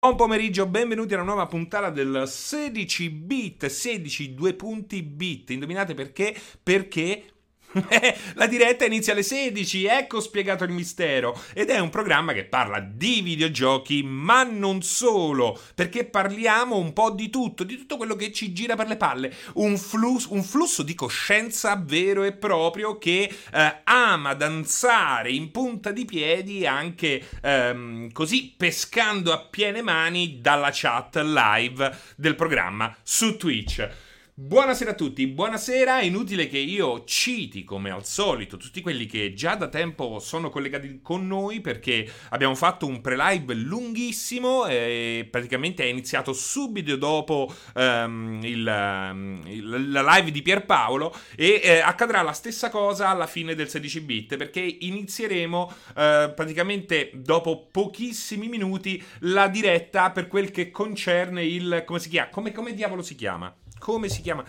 Buon pomeriggio, benvenuti alla nuova puntata del 16 bit, 16 due punti bit. Indovinate perché? Perché la diretta inizia alle 16, ecco spiegato il mistero. Ed è un programma che parla di videogiochi, ma non solo, perché parliamo un po' di tutto, di tutto quello che ci gira per le palle. Un, flus- un flusso di coscienza vero e proprio che eh, ama danzare in punta di piedi anche ehm, così pescando a piene mani dalla chat live del programma su Twitch. Buonasera a tutti, buonasera, è inutile che io citi come al solito tutti quelli che già da tempo sono collegati con noi perché abbiamo fatto un pre-live lunghissimo e praticamente è iniziato subito dopo um, il, um, il, la live di Pierpaolo e eh, accadrà la stessa cosa alla fine del 16 bit perché inizieremo eh, praticamente dopo pochissimi minuti la diretta per quel che concerne il... come si chiama? come, come diavolo si chiama? Come si chiama?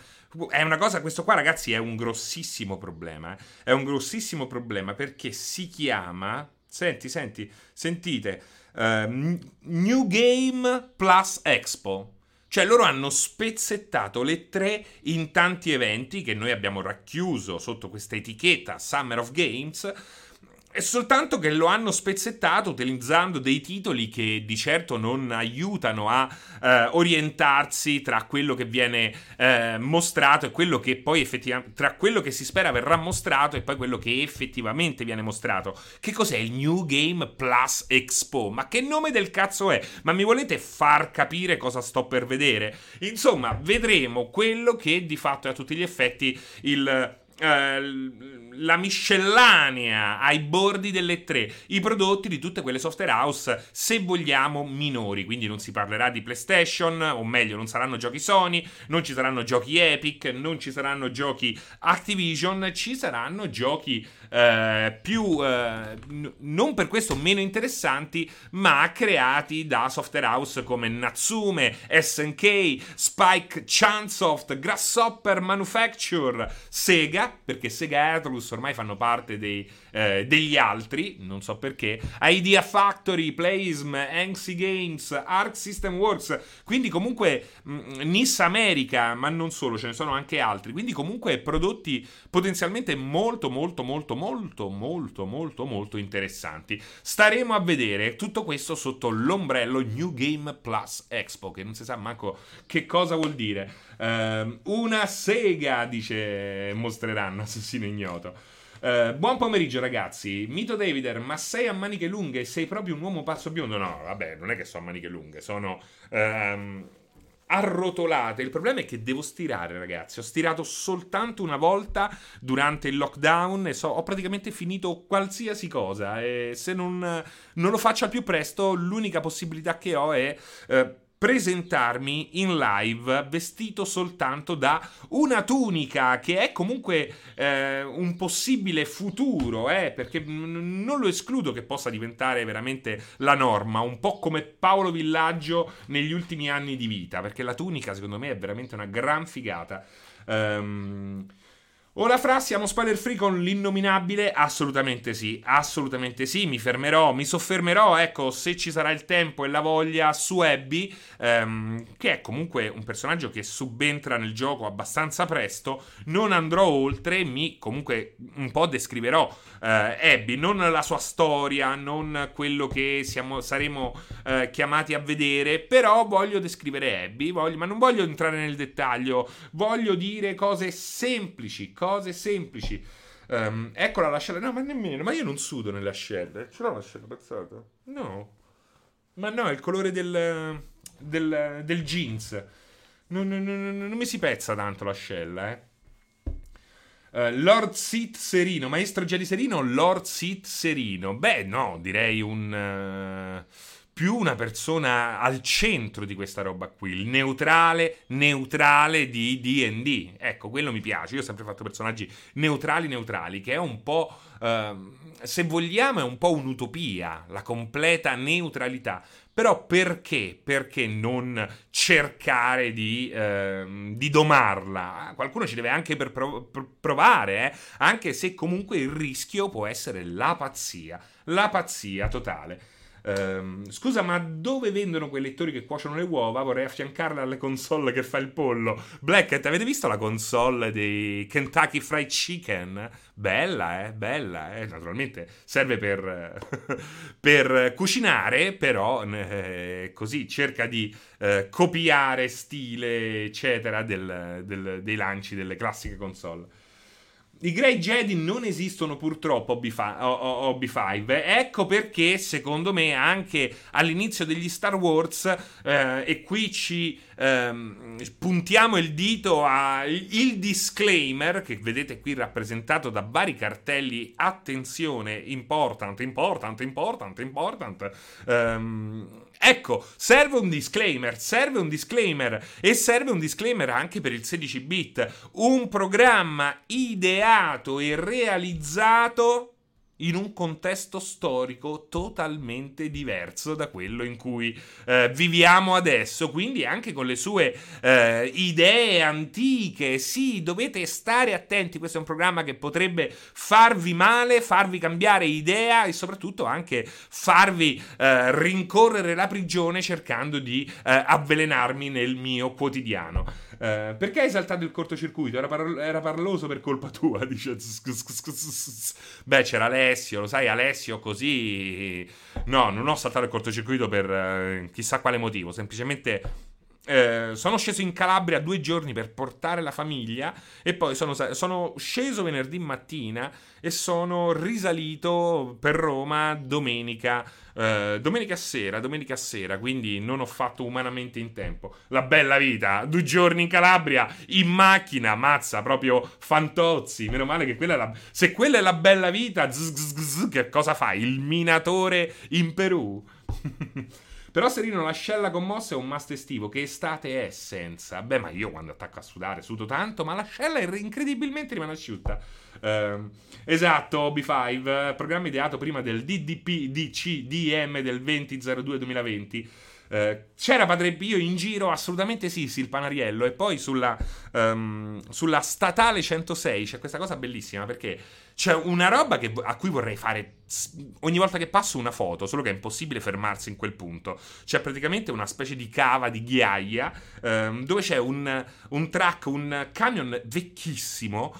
È una cosa, questo qua ragazzi è un grossissimo problema. Eh? È un grossissimo problema perché si chiama, senti, senti, sentite, uh, New Game Plus Expo. Cioè loro hanno spezzettato le tre in tanti eventi che noi abbiamo racchiuso sotto questa etichetta Summer of Games è soltanto che lo hanno spezzettato utilizzando dei titoli che di certo non aiutano a eh, orientarsi tra quello che viene eh, mostrato e quello che poi effettivamente tra quello che si spera verrà mostrato e poi quello che effettivamente viene mostrato. Che cos'è il New Game Plus Expo? Ma che nome del cazzo è? Ma mi volete far capire cosa sto per vedere? Insomma, vedremo quello che di fatto è a tutti gli effetti il eh, la miscellanea ai bordi delle tre, i prodotti di tutte quelle software house, se vogliamo, minori. Quindi non si parlerà di PlayStation, o meglio, non saranno giochi Sony, non ci saranno giochi Epic, non ci saranno giochi Activision, ci saranno giochi eh, più, eh, n- non per questo meno interessanti, ma creati da software house come Natsume, SNK, Spike, Chunsoft, Grasshopper Manufacture, Sega perché Sega e Atlus ormai fanno parte dei, eh, degli altri, non so perché, Idea Factory, Plasm, Anxi Games, Arc System Works, quindi comunque mh, mm, Nis America, ma non solo, ce ne sono anche altri, quindi comunque prodotti potenzialmente molto molto molto molto molto molto molto interessanti. Staremo a vedere tutto questo sotto l'ombrello New Game Plus Expo, che non si sa manco che cosa vuol dire. Uh, una sega, dice, mostreranno Assassino Ignoto. Uh, buon pomeriggio ragazzi, Mito Davider, ma sei a maniche lunghe? Sei proprio un uomo pazzo biondo? No, vabbè, non è che sono a maniche lunghe, sono uh, arrotolate. Il problema è che devo stirare ragazzi, ho stirato soltanto una volta durante il lockdown e so, ho praticamente finito qualsiasi cosa e se non, non lo faccio al più presto l'unica possibilità che ho è... Uh, presentarmi in live vestito soltanto da una tunica che è comunque eh, un possibile futuro, eh, perché n- non lo escludo che possa diventare veramente la norma, un po' come Paolo Villaggio negli ultimi anni di vita, perché la tunica secondo me è veramente una gran figata. Um, Ora fra siamo spoiler free con l'innominabile? Assolutamente sì, assolutamente sì, mi fermerò, mi soffermerò, ecco, se ci sarà il tempo e la voglia su Abby, ehm, che è comunque un personaggio che subentra nel gioco abbastanza presto, non andrò oltre, mi comunque un po' descriverò eh, Abby, non la sua storia, non quello che siamo, saremo eh, chiamati a vedere, però voglio descrivere Abby, voglio, ma non voglio entrare nel dettaglio, voglio dire cose semplici, cose semplici. Um, eccola l'ascella, no ma nemmeno, ma io non sudo nelle ascelle, ce l'ho l'ascella pezzata? No, ma no, è il colore del, del, del jeans. Non, non, non, non, mi si pezza tanto l'ascella, eh. Uh, Lord Sith Serino, Maestro Jedi Serino Lord Sith Serino? Beh, no, direi un... Uh, più una persona al centro di questa roba qui, il neutrale, neutrale di DD. Ecco, quello mi piace. Io ho sempre fatto personaggi neutrali, neutrali, che è un po'. Uh, se vogliamo, è un po' un'utopia, la completa neutralità. Però perché? Perché non cercare di, eh, di domarla? Qualcuno ci deve anche per provare, eh? anche se comunque il rischio può essere la pazzia, la pazzia totale. Ehm, scusa, ma dove vendono quei lettori che cuociono le uova? Vorrei affiancarle alle console che fa il pollo. Blackett, avete visto la console dei Kentucky Fried Chicken? Bella, eh? Bella, eh? Naturalmente serve per, per cucinare, però eh, così cerca di eh, copiare stile, eccetera, del, del, dei lanci delle classiche console. I Grey Jedi non esistono purtroppo OB5, ecco perché secondo me anche all'inizio degli Star Wars, eh, e qui ci ehm, puntiamo il dito al disclaimer, che vedete qui rappresentato da vari cartelli, attenzione, important, important, important, important, ehm, Ecco, serve un disclaimer, serve un disclaimer e serve un disclaimer anche per il 16 bit, un programma ideato e realizzato in un contesto storico totalmente diverso da quello in cui eh, viviamo adesso, quindi anche con le sue eh, idee antiche. Sì, dovete stare attenti, questo è un programma che potrebbe farvi male, farvi cambiare idea e soprattutto anche farvi eh, rincorrere la prigione cercando di eh, avvelenarmi nel mio quotidiano. Eh, perché hai saltato il cortocircuito? Era, par- era parloso per colpa tua, dice. Beh, c'era Alessio, lo sai, Alessio così... No, non ho saltato il cortocircuito per eh, chissà quale motivo, semplicemente... Eh, sono sceso in Calabria due giorni per portare la famiglia e poi sono, sono, sceso venerdì mattina e sono risalito per Roma domenica eh, domenica sera, domenica sera, quindi non ho fatto umanamente in tempo. La bella vita, due giorni in Calabria, in macchina, mazza, proprio fantozzi. Meno male che quella è la... Se quella è la bella vita, zzz, zzz, zzz, che cosa fai? Il minatore in Perù? Però Serino l'ascella commossa è un must estivo. Che estate è senza? Beh, ma io quando attacco a sudare sudo tanto, ma l'ascella incredibilmente rimane asciutta. Uh, esatto, B5, programma ideato prima del DDP DC DM del 2002-2020. Uh, c'era Padre Pio in giro? Assolutamente sì, sì, il Panariello. E poi sulla, um, sulla statale 106 c'è questa cosa bellissima perché c'è una roba che, a cui vorrei fare ogni volta che passo una foto, solo che è impossibile fermarsi in quel punto. C'è praticamente una specie di cava di ghiaia ehm, dove c'è un, un track, un camion vecchissimo,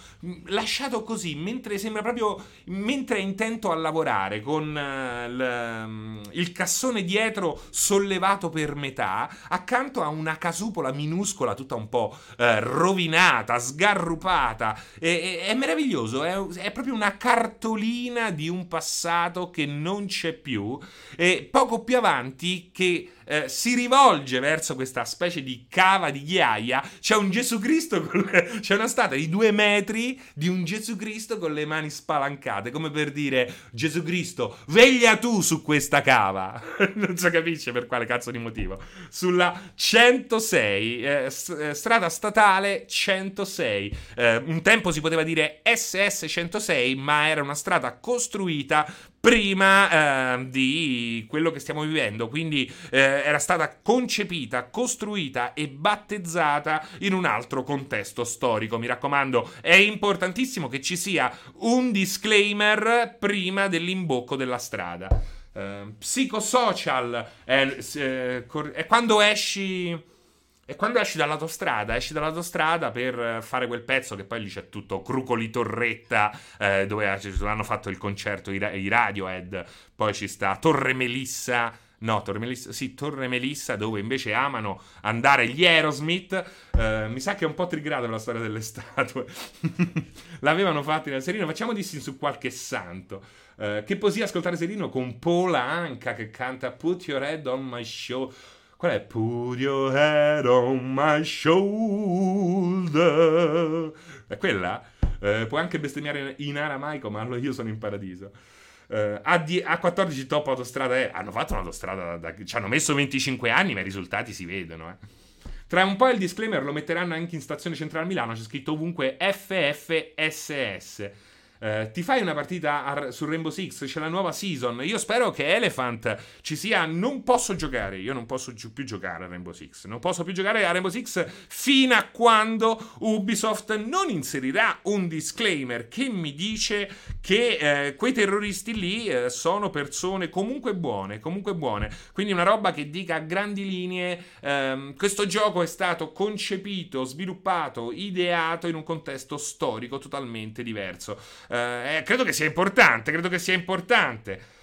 lasciato così mentre sembra proprio mentre è intento a lavorare con uh, l, il cassone dietro sollevato per metà, accanto a una casupola minuscola, tutta un po' uh, rovinata, sgarrupata. E, è, è meraviglioso, è, è proprio proprio una cartolina di un passato che non c'è più e poco più avanti che eh, si rivolge verso questa specie di cava di ghiaia, c'è un Gesù Cristo, le, c'è una statua di due metri di un Gesù Cristo con le mani spalancate, come per dire Gesù Cristo, veglia tu su questa cava. non si capisce per quale cazzo di motivo. Sulla 106, eh, eh, strada statale 106. Eh, un tempo si poteva dire SS 106, ma era una strada costruita prima eh, di quello che stiamo vivendo, quindi eh, era stata concepita, costruita e battezzata in un altro contesto storico. Mi raccomando, è importantissimo che ci sia un disclaimer prima dell'imbocco della strada. Uh, psicosocial è, è, è quando esci e quando esci dall'autostrada, esci dall'autostrada per fare quel pezzo che poi lì c'è tutto Crucoli Torretta, eh, dove hanno fatto il concerto i, Radiohead, poi ci sta Torre Melissa. No, Torre Melissa, sì, Torre Melissa, dove invece amano andare gli Aerosmith. Eh, mi sa che è un po' triggerata la storia delle statue. L'avevano fatto in Serino. Facciamo dissi su qualche santo. Eh, che poesia ascoltare Serino con Paula Anca che canta Put Your Head on My Show. Qual è? Put your head on my shoulder. È quella? Eh, puoi anche bestemmiare in aramaico, ma io sono in paradiso. A10, A14 top autostrada è. Hanno fatto un'autostrada. Da, ci hanno messo 25 anni, ma i risultati si vedono. Eh. Tra un po' il disclaimer lo metteranno anche in stazione centrale Milano. C'è scritto ovunque FFSS. Uh, ti fai una partita a, su Rainbow Six? C'è la nuova season. Io spero che Elephant ci sia. Non posso giocare. Io non posso più giocare a Rainbow Six. Non posso più giocare a Rainbow Six fino a quando Ubisoft non inserirà un disclaimer che mi dice che eh, quei terroristi lì eh, sono persone comunque buone. Comunque buone. Quindi una roba che dica a grandi linee: ehm, questo gioco è stato concepito, sviluppato, ideato in un contesto storico totalmente diverso. Eh, eh, credo che sia importante, credo che sia importante.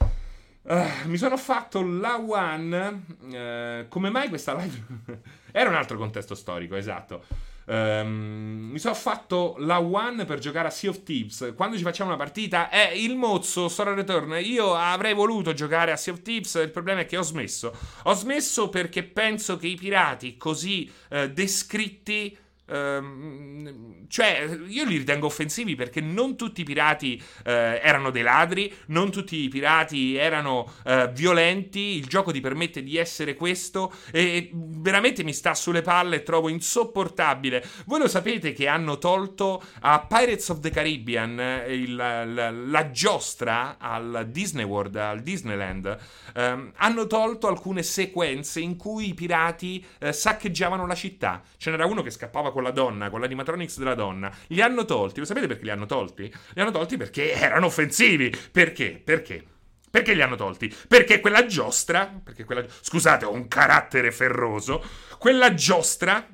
Uh, mi sono fatto la One. Uh, come mai questa live? Era un altro contesto storico, esatto. Um, mi sono fatto la One per giocare a Sea of Thieves. Quando ci facciamo una partita, è il mozzo, Story Return. Io avrei voluto giocare a Sea of Thieves. Il problema è che ho smesso. Ho smesso perché penso che i pirati così uh, descritti Ehm, cioè, io li ritengo offensivi perché non tutti i pirati uh, erano dei ladri, non tutti i pirati erano uh, violenti. Il gioco ti permette di essere questo e veramente mi sta sulle palle trovo insopportabile. Voi lo sapete che hanno tolto a Pirates of the Caribbean eh, il, la, la, giostra al Disney World, al Disneyland. Um, hanno tolto alcune sequenze in cui i pirati uh, saccheggiavano la città. Ce n'era uno che scappava con la donna, con l'animatronics della donna, li hanno tolti. Lo sapete perché li hanno tolti? Li hanno tolti perché erano offensivi. Perché? Perché? Perché li hanno tolti? Perché quella giostra, perché quella, scusate, ho un carattere ferroso, quella giostra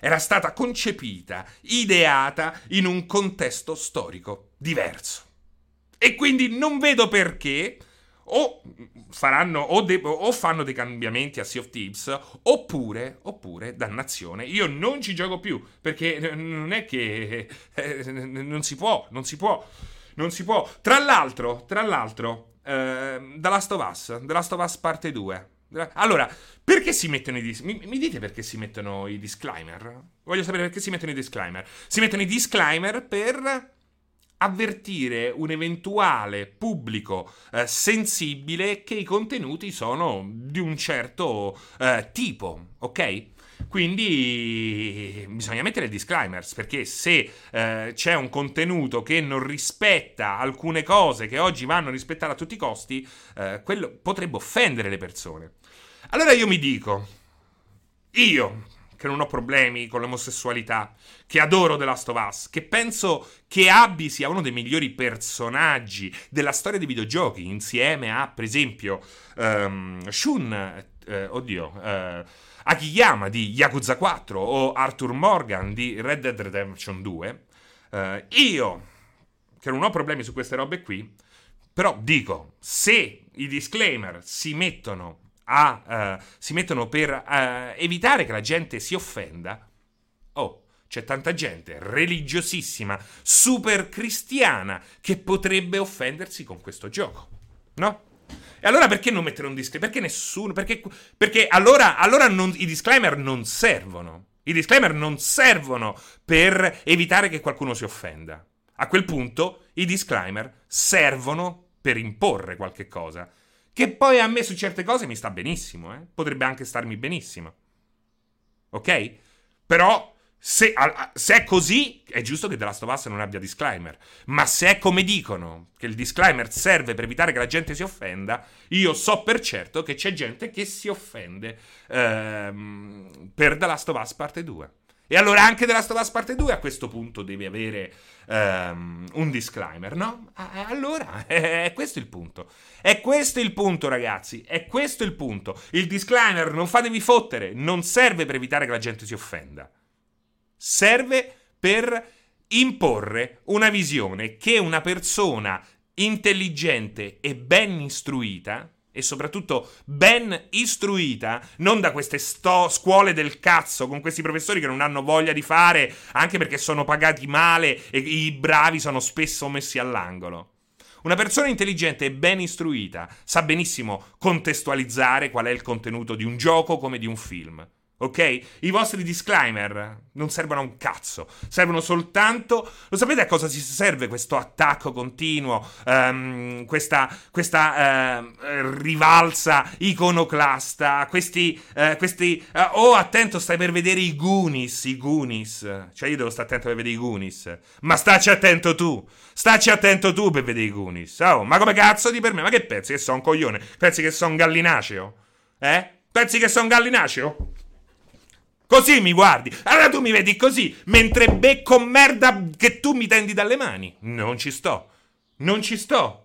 era stata concepita, ideata in un contesto storico diverso. E quindi non vedo perché o faranno o, de- o, fanno dei cambiamenti a Sea of Thieves oppure, oppure dannazione io non ci gioco più perché non è che eh, non si può non si può non si può tra l'altro tra l'altro eh, The Last of Us The Last of Us parte 2 allora, perché si mettono i disclaimer? Mi, mi, dite perché si mettono i disclaimer? Voglio sapere perché si mettono i disclaimer. Si mettono i disclaimer per avvertire un eventuale pubblico eh, sensibile che i contenuti sono di un certo eh, tipo, ok? Quindi bisogna mettere disclaimers perché se eh, c'è un contenuto che non rispetta alcune cose che oggi vanno rispettate a tutti i costi, eh, quello potrebbe offendere le persone. Allora io mi dico, io che non ho problemi con l'omosessualità, che adoro The Last of Us, che penso che Abby sia uno dei migliori personaggi della storia dei videogiochi, insieme a, per esempio, um, Shun, eh, oddio, eh, Akiyama di Yakuza 4 o Arthur Morgan di Red Dead Redemption 2, eh, io, che non ho problemi su queste robe qui, però dico, se i disclaimer si mettono a, uh, si mettono per uh, evitare che la gente si offenda, oh, c'è tanta gente religiosissima, super cristiana, che potrebbe offendersi con questo gioco, no? E allora perché non mettere un disclaimer? Perché nessuno? Perché, perché allora, allora non, i disclaimer non servono. I disclaimer non servono per evitare che qualcuno si offenda. A quel punto i disclaimer servono per imporre qualche cosa. Che poi a me su certe cose mi sta benissimo, eh? potrebbe anche starmi benissimo. Ok? Però se, se, è così, è giusto che The Last of Us non abbia disclaimer. Ma se è come dicono, che il disclaimer serve per evitare che la gente si offenda, io so per certo che c'è gente che si offende ehm, per The Last of Us parte 2. E allora anche of Us parte 2 a questo punto deve avere um, un disclaimer, no? Allora, è questo il punto. È questo il punto, ragazzi. È questo il punto. Il disclaimer, non fatevi fottere, non serve per evitare che la gente si offenda. Serve per imporre una visione che una persona intelligente e ben istruita e soprattutto ben istruita, non da queste sto- scuole del cazzo con questi professori che non hanno voglia di fare, anche perché sono pagati male e i bravi sono spesso messi all'angolo. Una persona intelligente e ben istruita sa benissimo contestualizzare qual è il contenuto di un gioco come di un film. Ok? I vostri disclaimer non servono a un cazzo, servono soltanto... Lo sapete a cosa si serve questo attacco continuo, um, questa, questa uh, rivalsa iconoclasta, questi... Uh, questi uh, oh, attento, stai per vedere i Goonies, i Goonies. Cioè io devo stare attento per vedere i Goonies. Ma staci attento tu, staci attento tu per vedere i Goonies. Oh, ma come cazzo di per me? Ma che pensi che sono un coglione? Pensi che sono un gallinaceo? Eh? Pensi che sono un gallinaceo? Così mi guardi. Allora tu mi vedi così, mentre becco merda che tu mi tendi dalle mani. Non ci sto. Non ci sto.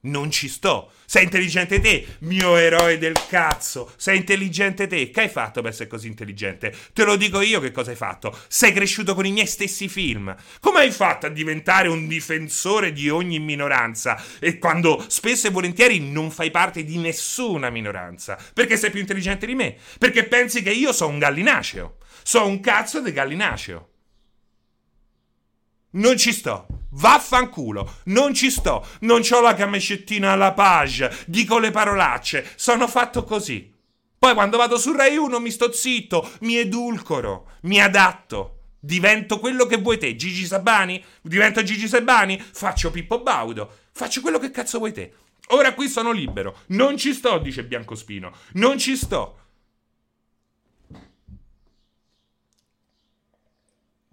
Non ci sto. Sei intelligente te, mio eroe del cazzo. Sei intelligente te. Che hai fatto per essere così intelligente? Te lo dico io che cosa hai fatto. Sei cresciuto con i miei stessi film. Come hai fatto a diventare un difensore di ogni minoranza? E quando spesso e volentieri non fai parte di nessuna minoranza. Perché sei più intelligente di me. Perché pensi che io sono un gallinaceo. Sono un cazzo di gallinaceo. Non ci sto. Vaffanculo, non ci sto, non ho la camicettina alla page, dico le parolacce, sono fatto così. Poi quando vado su Rai 1 mi sto zitto, mi edulcoro, mi adatto, divento quello che vuoi te. Gigi Sabani? Divento Gigi Sabani? Faccio Pippo Baudo, faccio quello che cazzo vuoi te. Ora qui sono libero, non ci sto, dice Biancospino, non ci sto.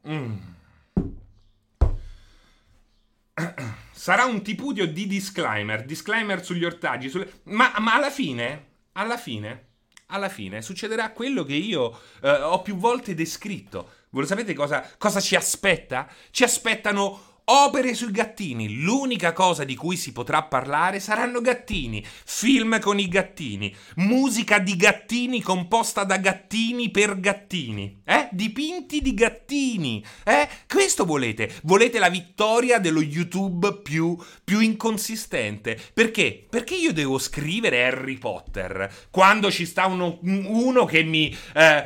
Mmm. Sarà un tipudio di disclaimer, disclaimer sugli ortaggi, sulle... ma, ma alla fine, alla fine, alla fine succederà quello che io eh, ho più volte descritto. Voi lo sapete cosa, cosa ci aspetta? Ci aspettano Opere sui gattini. L'unica cosa di cui si potrà parlare saranno gattini, film con i gattini, musica di gattini composta da gattini per gattini, eh? Dipinti di gattini, eh? Questo volete? Volete la vittoria dello YouTube più, più inconsistente. Perché? Perché io devo scrivere Harry Potter quando ci sta uno, uno che mi, eh,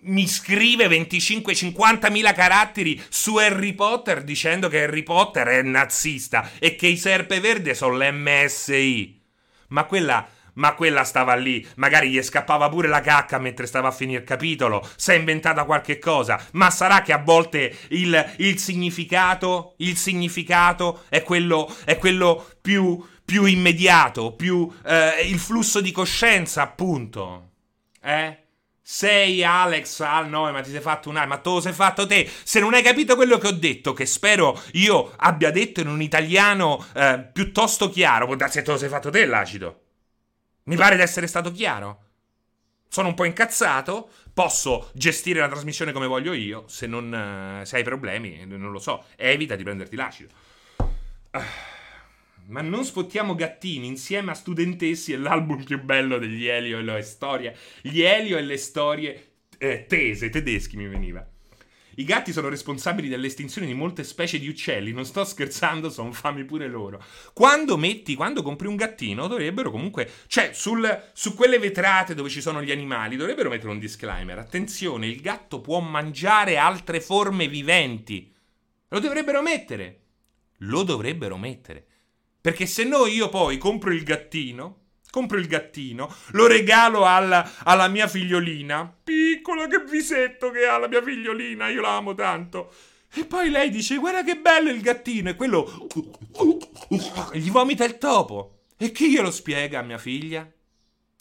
mi scrive 25-50 mila caratteri su Harry Potter dicendo che che Harry Potter è nazista e che i serpeverde sono l'MSI. Ma quella ma quella stava lì, magari gli scappava pure la cacca mentre stava a finire il capitolo, si è inventata qualche cosa, ma sarà che a volte il, il significato, il significato è quello, è quello più, più immediato, più eh, il flusso di coscienza, appunto. Eh? Sei Alex al 9, ma ti sei fatto un ma te lo sei fatto te. Se non hai capito quello che ho detto, che spero io abbia detto in un italiano eh, piuttosto chiaro, può darsi che te lo sei fatto te l'acido. Mi pare di essere stato chiaro. Sono un po' incazzato, posso gestire la trasmissione come voglio io, se, non, eh, se hai problemi, non lo so, evita di prenderti l'acido. Uh. Ma non spottiamo gattini insieme a studentessi è l'album più bello degli Elio e le storie. Gli Elio e le storie eh, tese, tedeschi mi veniva. I gatti sono responsabili dell'estinzione di molte specie di uccelli, non sto scherzando, sono fami pure loro. Quando metti, quando compri un gattino, dovrebbero comunque, cioè sul, su quelle vetrate dove ci sono gli animali, dovrebbero mettere un disclaimer. Attenzione, il gatto può mangiare altre forme viventi. Lo dovrebbero mettere. Lo dovrebbero mettere. Perché se no io poi compro il gattino, compro il gattino, lo regalo alla, alla mia figliolina, piccola che visetto che ha la mia figliolina, io la amo tanto. E poi lei dice, guarda che bello il gattino, e quello gli vomita il topo. E chi glielo spiega a mia figlia?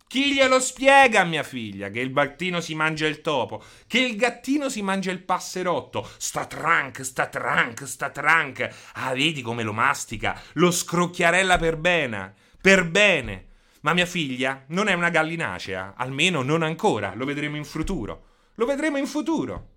Chi glielo spiega a mia figlia che il gattino si mangia il topo, che il gattino si mangia il passerotto? Sta trank, sta trank, sta trank. Ah, vedi come lo mastica? Lo scrocchiarella per bene, per bene. Ma mia figlia non è una gallinacea, almeno non ancora, lo vedremo in futuro. Lo vedremo in futuro.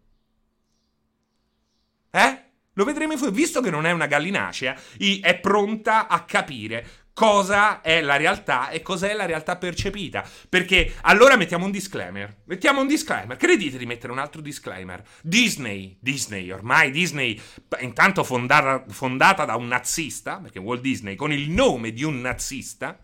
Eh? Lo vedremo in futuro. Visto che non è una gallinacea, è pronta a capire cosa è la realtà e cos'è la realtà percepita. Perché allora mettiamo un disclaimer. Mettiamo un disclaimer. Credite di mettere un altro disclaimer. Disney, Disney, ormai Disney, intanto fondata, fondata da un nazista, perché Walt Disney, con il nome di un nazista,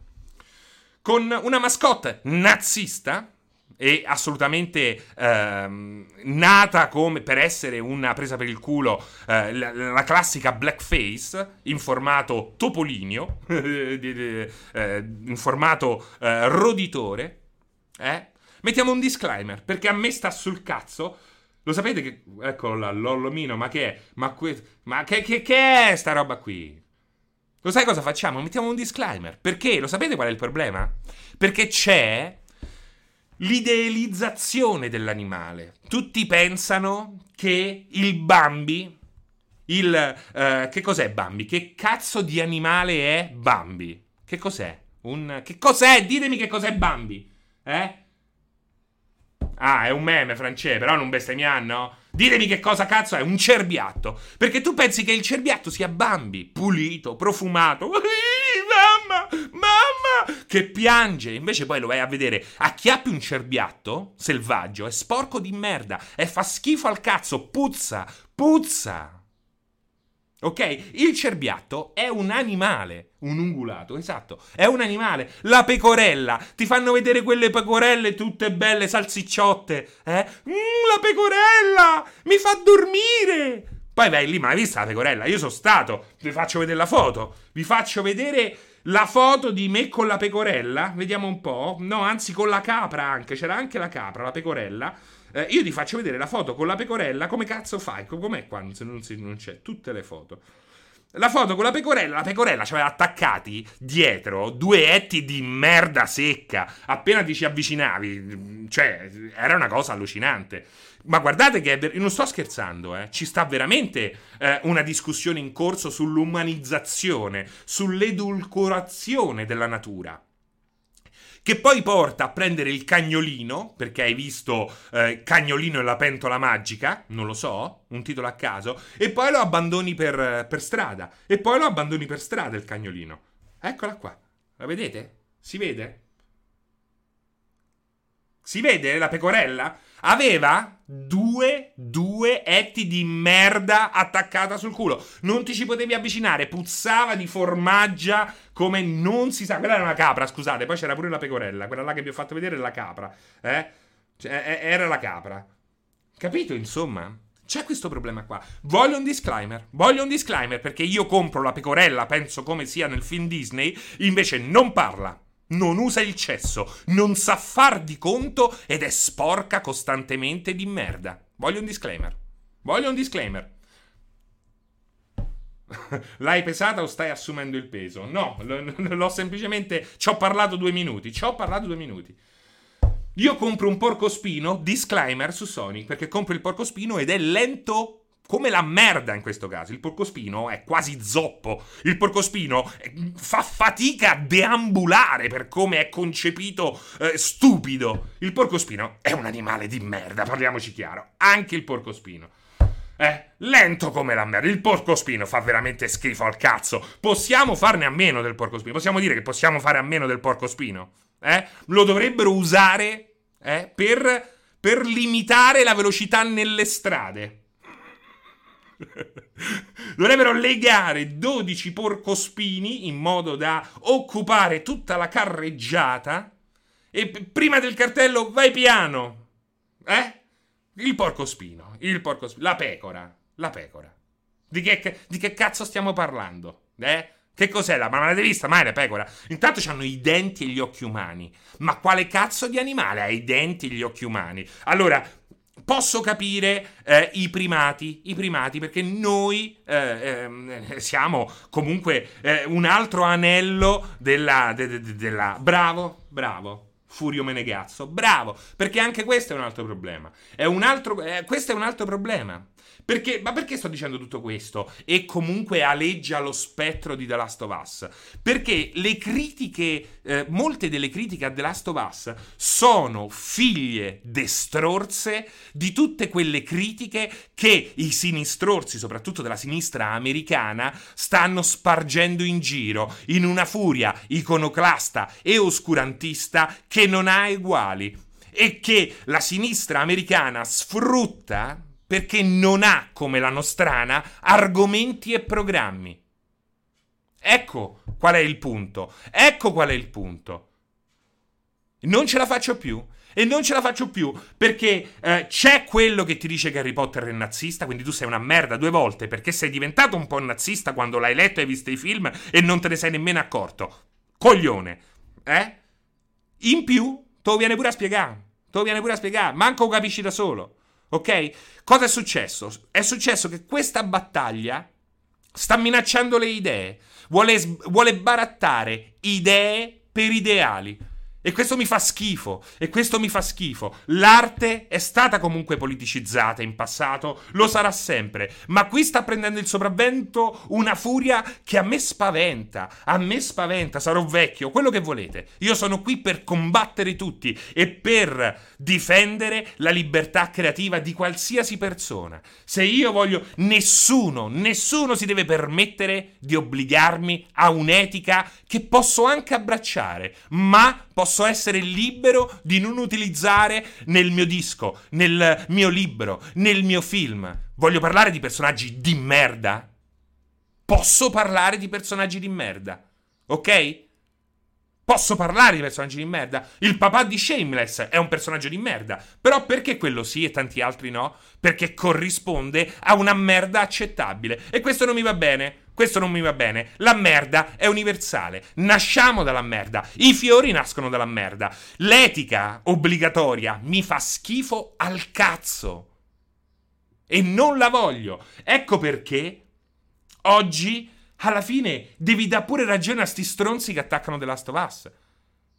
con una mascotte nazista, e assolutamente ehm, nata come per essere una presa per il culo eh, la, la, classica blackface in formato topolinio eh, in formato eh, roditore eh? Mettiamo un disclaimer, perché a me sta sul cazzo. Lo sapete che... Eccolo là, l'ollomino, ma che è? Ma, que... ma che, che, che è sta roba qui? Lo sai cosa facciamo? Mettiamo un disclaimer. Perché? Lo sapete qual è il problema? Perché c'è l'idealizzazione dell'animale. Tutti pensano che il Bambi, il... Uh, che cos'è Bambi? Che cazzo di animale è Bambi? Che cos'è? Un... Che cos'è? Ditemi che cos'è Bambi. Eh? Ah, è un meme, Francesco, però non bestemmiano. Ditemi che cosa cazzo è un cerbiatto. Perché tu pensi che il cerbiatto sia Bambi, pulito, profumato. Mamma, mamma, che piange. Invece poi lo vai a vedere. Acchiappi un cerbiatto selvaggio, è sporco di merda. E fa schifo al cazzo, puzza, puzza. Ok? Il cerbiatto è un animale, un ungulato, esatto, è un animale. La pecorella, ti fanno vedere quelle pecorelle tutte belle, salsicciotte, eh? Mm, la pecorella, mi fa dormire. Poi vai lì, ma hai visto la pecorella? Io sono stato, vi faccio vedere la foto, vi faccio vedere la foto di me con la pecorella, vediamo un po', no, anzi con la capra anche, c'era anche la capra, la pecorella eh, io ti faccio vedere la foto con la pecorella, come cazzo fai? Com'è quando non, si, non c'è? Tutte le foto. La foto con la pecorella, la pecorella ci aveva attaccati dietro due etti di merda secca. Appena ti ci avvicinavi, cioè, era una cosa allucinante. Ma guardate che ver- non sto scherzando, eh. ci sta veramente eh, una discussione in corso sull'umanizzazione, sull'edulcorazione della natura che poi porta a prendere il cagnolino, perché hai visto eh, Cagnolino e la pentola magica, non lo so, un titolo a caso, e poi lo abbandoni per, per strada, e poi lo abbandoni per strada il cagnolino. Eccola qua, la vedete? Si vede? Si vede la pecorella? Aveva due, due etti di merda attaccata sul culo. Non ti ci potevi avvicinare, puzzava di formaggia come non si sa. Quella era una capra, scusate, poi c'era pure la pecorella. Quella là che vi ho fatto vedere è la capra. Eh? Cioè, era la capra. Capito, insomma? C'è questo problema qua. Voglio un disclaimer. Voglio un disclaimer perché io compro la pecorella, penso come sia nel film Disney, invece non parla non usa il cesso, non sa far di conto ed è sporca costantemente di merda. Voglio un disclaimer. Voglio un disclaimer. L'hai pesata o stai assumendo il peso? No, l'ho semplicemente. Ci ho parlato due minuti. Ci ho parlato due minuti. Io compro un porcospino, disclaimer su Sony, perché compro il porcospino ed è lento come la merda in questo caso. Il porcospino è quasi zoppo. Il porcospino eh, fa fatica a deambulare per come è concepito eh, stupido. Il porcospino è un animale di merda, parliamoci chiaro. Anche il porcospino. Eh, lento come la merda. Il porcospino fa veramente schifo al cazzo. Possiamo farne a meno del porcospino. Possiamo dire che possiamo fare a meno del porcospino. Eh? Lo dovrebbero usare eh, per, per limitare la velocità nelle strade. Dovrebbero legare 12 porcospini in modo da occupare tutta la carreggiata. E prima del cartello vai piano. Eh? Il porcospino, il porcospino, la pecora, la pecora. Di che, di che cazzo stiamo parlando? Eh? Che cos'è la? Ma l'avete vista mai la pecora? Intanto hanno i denti e gli occhi umani. Ma quale cazzo di animale ha i denti e gli occhi umani? Allora, posso capire eh, i primati, i primati, perché noi eh, eh, siamo comunque eh, un altro anello della, de, de, de, della... Bravo, bravo. Furio Menegazzo, bravo, perché anche questo è un altro problema. È un altro, eh, questo è un altro problema. Perché, ma perché sto dicendo tutto questo? E comunque aleggia lo spettro di The Last of Us? Perché le critiche, eh, molte delle critiche a The Last of Us sono figlie destrorse di tutte quelle critiche che i sinistrorsi, soprattutto della sinistra americana, stanno spargendo in giro in una furia iconoclasta e oscurantista che non ha eguali e che la sinistra americana sfrutta perché non ha, come la nostrana, argomenti e programmi. Ecco qual è il punto. Ecco qual è il punto. Non ce la faccio più. E non ce la faccio più perché eh, c'è quello che ti dice che Harry Potter è nazista, quindi tu sei una merda due volte perché sei diventato un po' nazista quando l'hai letto e hai visto i film e non te ne sei nemmeno accorto. Coglione. Eh? In più, te lo viene pure a spiegare. Te lo viene pure a spiegare. Manco lo capisci da solo. Ok? Cosa è successo? È successo che questa battaglia sta minacciando le idee. Vuole, vuole barattare idee per ideali. E questo mi fa schifo, e questo mi fa schifo. L'arte è stata comunque politicizzata in passato, lo sarà sempre, ma qui sta prendendo il sopravvento una furia che a me spaventa, a me spaventa, sarò vecchio, quello che volete. Io sono qui per combattere tutti e per difendere la libertà creativa di qualsiasi persona. Se io voglio, nessuno, nessuno si deve permettere di obbligarmi a un'etica che posso anche abbracciare, ma posso essere libero di non utilizzare nel mio disco, nel mio libro, nel mio film. Voglio parlare di personaggi di merda? Posso parlare di personaggi di merda, ok? Posso parlare di personaggi di merda? Il papà di Shameless è un personaggio di merda. Però perché quello sì e tanti altri no? Perché corrisponde a una merda accettabile. E questo non mi va bene. Questo non mi va bene. La merda è universale. Nasciamo dalla merda. I fiori nascono dalla merda. L'etica obbligatoria mi fa schifo al cazzo. E non la voglio. Ecco perché oggi, alla fine, devi dare pure ragione a sti stronzi che attaccano The Last of Us.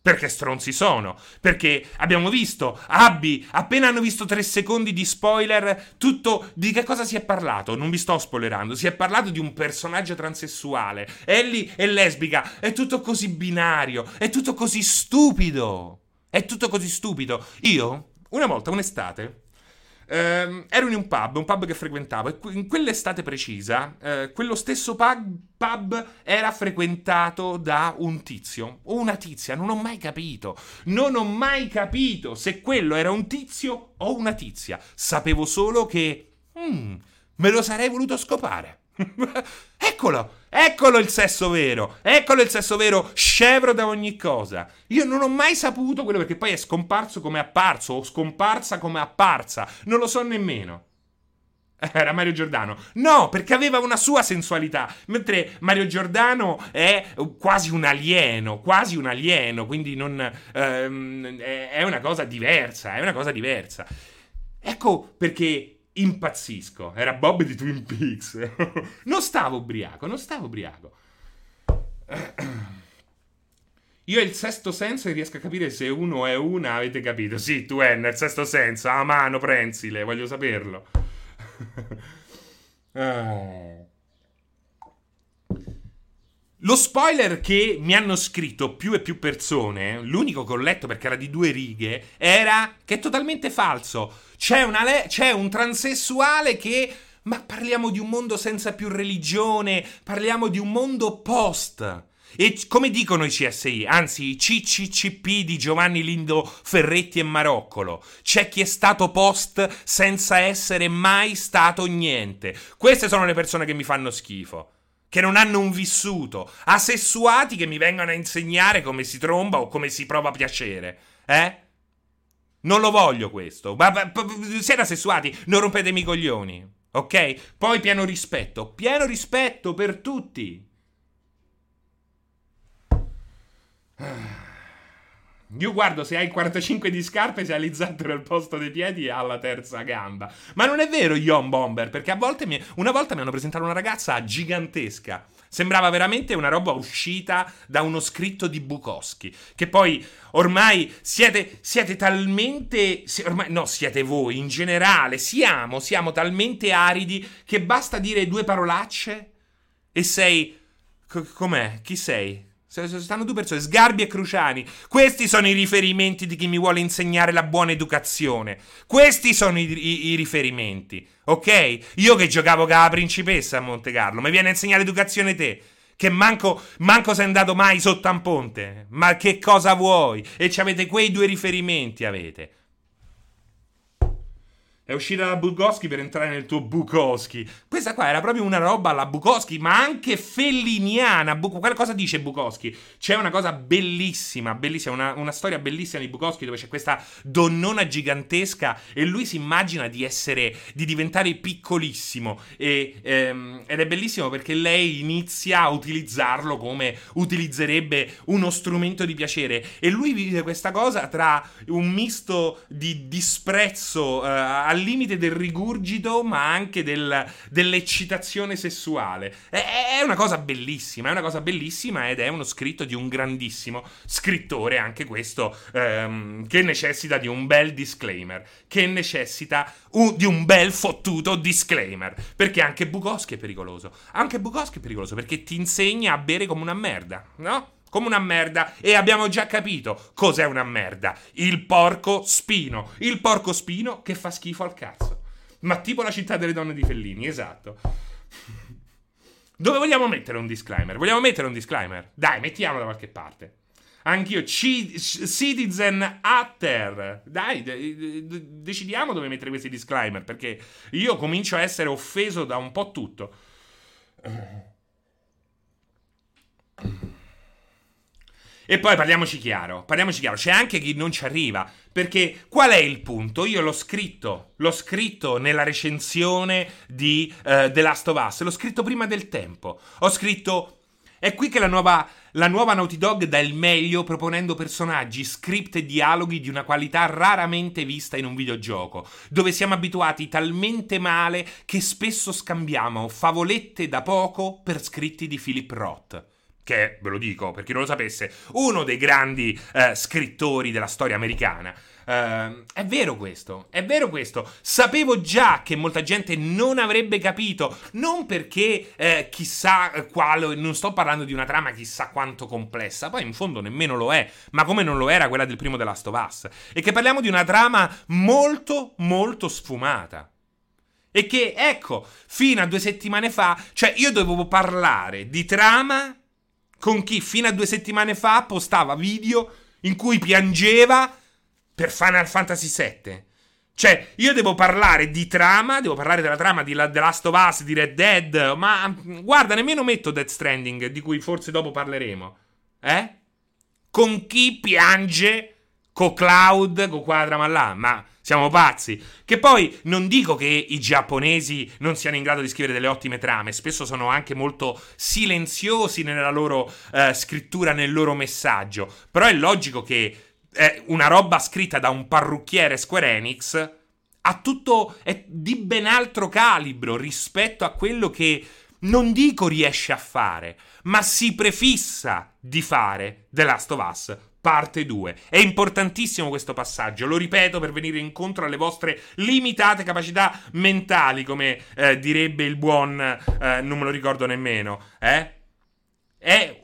Perché stronzi sono. Perché abbiamo visto, Abby, appena hanno visto tre secondi di spoiler, tutto di che cosa si è parlato? Non vi sto spoilerando, si è parlato di un personaggio transessuale. Ellie è lesbica, è tutto così binario, è tutto così stupido. È tutto così stupido. Io, una volta, un'estate, Uh, ero in un pub, un pub che frequentavo, e in quell'estate precisa, uh, quello stesso pub, pub, era frequentato da un tizio o una tizia, non ho mai capito. Non ho mai capito se quello era un tizio o una tizia. Sapevo solo che... Hmm, me lo sarei voluto scopare. Eccolo, eccolo il sesso vero, eccolo il sesso vero, scevro da ogni cosa. Io non ho mai saputo quello perché poi è scomparso come apparso o scomparsa come apparsa, non lo so nemmeno. Era Mario Giordano. No, perché aveva una sua sensualità. Mentre Mario Giordano è quasi un alieno, quasi un alieno, quindi non, ehm, è una cosa diversa, è una cosa diversa. Ecco perché impazzisco. Era Bob di Twin Peaks. non stavo ubriaco, non stavo ubriaco. Io ho il sesto senso e riesco a capire se uno è una, avete capito? Sì, tu è nel sesto senso, a mano, prensile, voglio saperlo. ah. Lo spoiler che mi hanno scritto più e più persone, l'unico che ho letto perché era di due righe, era che è totalmente falso. C'è, le- c'è un transessuale che... Ma parliamo di un mondo senza più religione, parliamo di un mondo post. E come dicono i CSI, anzi i CCCP di Giovanni Lindo Ferretti e Maroccolo, c'è chi è stato post senza essere mai stato niente. Queste sono le persone che mi fanno schifo che non hanno un vissuto, asessuati che mi vengono a insegnare come si tromba o come si prova piacere. Eh? Non lo voglio questo. Ma, ma, siete asessuati, non rompetemi i coglioni. Ok? Poi pieno rispetto. Pieno rispetto per tutti. Io guardo se hai 45 di scarpe, se hai l'izzattero al posto dei piedi alla terza gamba. Ma non è vero, Yon Bomber, perché a volte mi... una volta mi hanno presentato una ragazza gigantesca. Sembrava veramente una roba uscita da uno scritto di Bukowski. Che poi ormai siete, siete talmente. Ormai, no, siete voi in generale. Siamo, siamo talmente aridi che basta dire due parolacce e sei. com'è? Chi sei? Stanno due persone, Sgarbi e Cruciani. Questi sono i riferimenti di chi mi vuole insegnare la buona educazione. Questi sono i, i, i riferimenti, ok? Io che giocavo con la principessa a Monte Carlo, mi viene a insegnare l'educazione te. Che manco, manco sei andato mai sotto un ponte. Ma che cosa vuoi? E ci avete quei due riferimenti, avete. È uscita da Bukowski per entrare nel tuo Bukowski. Questa qua era proprio una roba alla Bukowski, ma anche felliniana. Bu- cosa dice Bukowski? C'è una cosa bellissima, bellissima, una, una, storia bellissima di Bukowski dove c'è questa donnona gigantesca e lui si immagina di essere, di diventare piccolissimo. E, ehm, ed è bellissimo perché lei inizia a utilizzarlo come utilizzerebbe uno strumento di piacere. E lui vive questa cosa tra un misto di disprezzo eh, al limite del rigurgito, ma anche del, dell'eccitazione sessuale. È, è, una cosa bellissima, è una cosa bellissima ed è uno scritto di un grandissimo scrittore, anche questo, ehm, che necessita di un bel disclaimer, che necessita un, di un bel fottuto disclaimer, perché anche Bukowski è pericoloso. Anche Bukowski è pericoloso perché ti insegna a bere come una merda, no? Come una merda e abbiamo già capito cos'è una merda. Il porco spino. Il porco spino che fa schifo al cazzo. Ma tipo la città delle donne di Fellini, esatto. Dove vogliamo mettere un disclaimer? Vogliamo mettere un disclaimer? Dai, mettiamolo da qualche parte. Anch'io, C- Citizen Hatter. Dai, de- de- decidiamo dove mettere questi disclaimer, perché io comincio a essere offeso da un po' tutto. E poi parliamoci chiaro, parliamoci chiaro, c'è anche chi non ci arriva, perché qual è il punto? Io l'ho scritto, l'ho scritto nella recensione di uh, The Last of Us, l'ho scritto prima del tempo. Ho scritto è qui che la nuova, la nuova Naughty Dog dà il meglio proponendo personaggi, script e dialoghi di una qualità raramente vista in un videogioco, dove siamo abituati talmente male che spesso scambiamo favolette da poco per scritti di Philip Roth che ve lo dico per chi non lo sapesse, uno dei grandi eh, scrittori della storia americana. Uh, è vero questo, è vero questo. Sapevo già che molta gente non avrebbe capito, non perché eh, chissà quale, non sto parlando di una trama chissà quanto complessa, poi in fondo nemmeno lo è, ma come non lo era quella del primo The Last of Us, e che parliamo di una trama molto, molto sfumata. E che, ecco, fino a due settimane fa, cioè io dovevo parlare di trama con chi fino a due settimane fa postava video in cui piangeva per Final Fantasy VII. Cioè, io devo parlare di trama, devo parlare della trama di The Last of Us, di Red Dead, ma guarda, nemmeno metto Dead Stranding, di cui forse dopo parleremo. Eh? Con chi piange con Cloud, con quella trama là, ma siamo pazzi. Che poi non dico che i giapponesi non siano in grado di scrivere delle ottime trame, spesso sono anche molto silenziosi nella loro uh, scrittura, nel loro messaggio. Però è logico che eh, una roba scritta da un parrucchiere Square Enix ha tutto è di ben altro calibro rispetto a quello che non dico riesce a fare, ma si prefissa di fare The Last of Us parte 2. È importantissimo questo passaggio, lo ripeto per venire incontro alle vostre limitate capacità mentali, come eh, direbbe il buon, eh, non me lo ricordo nemmeno, eh? È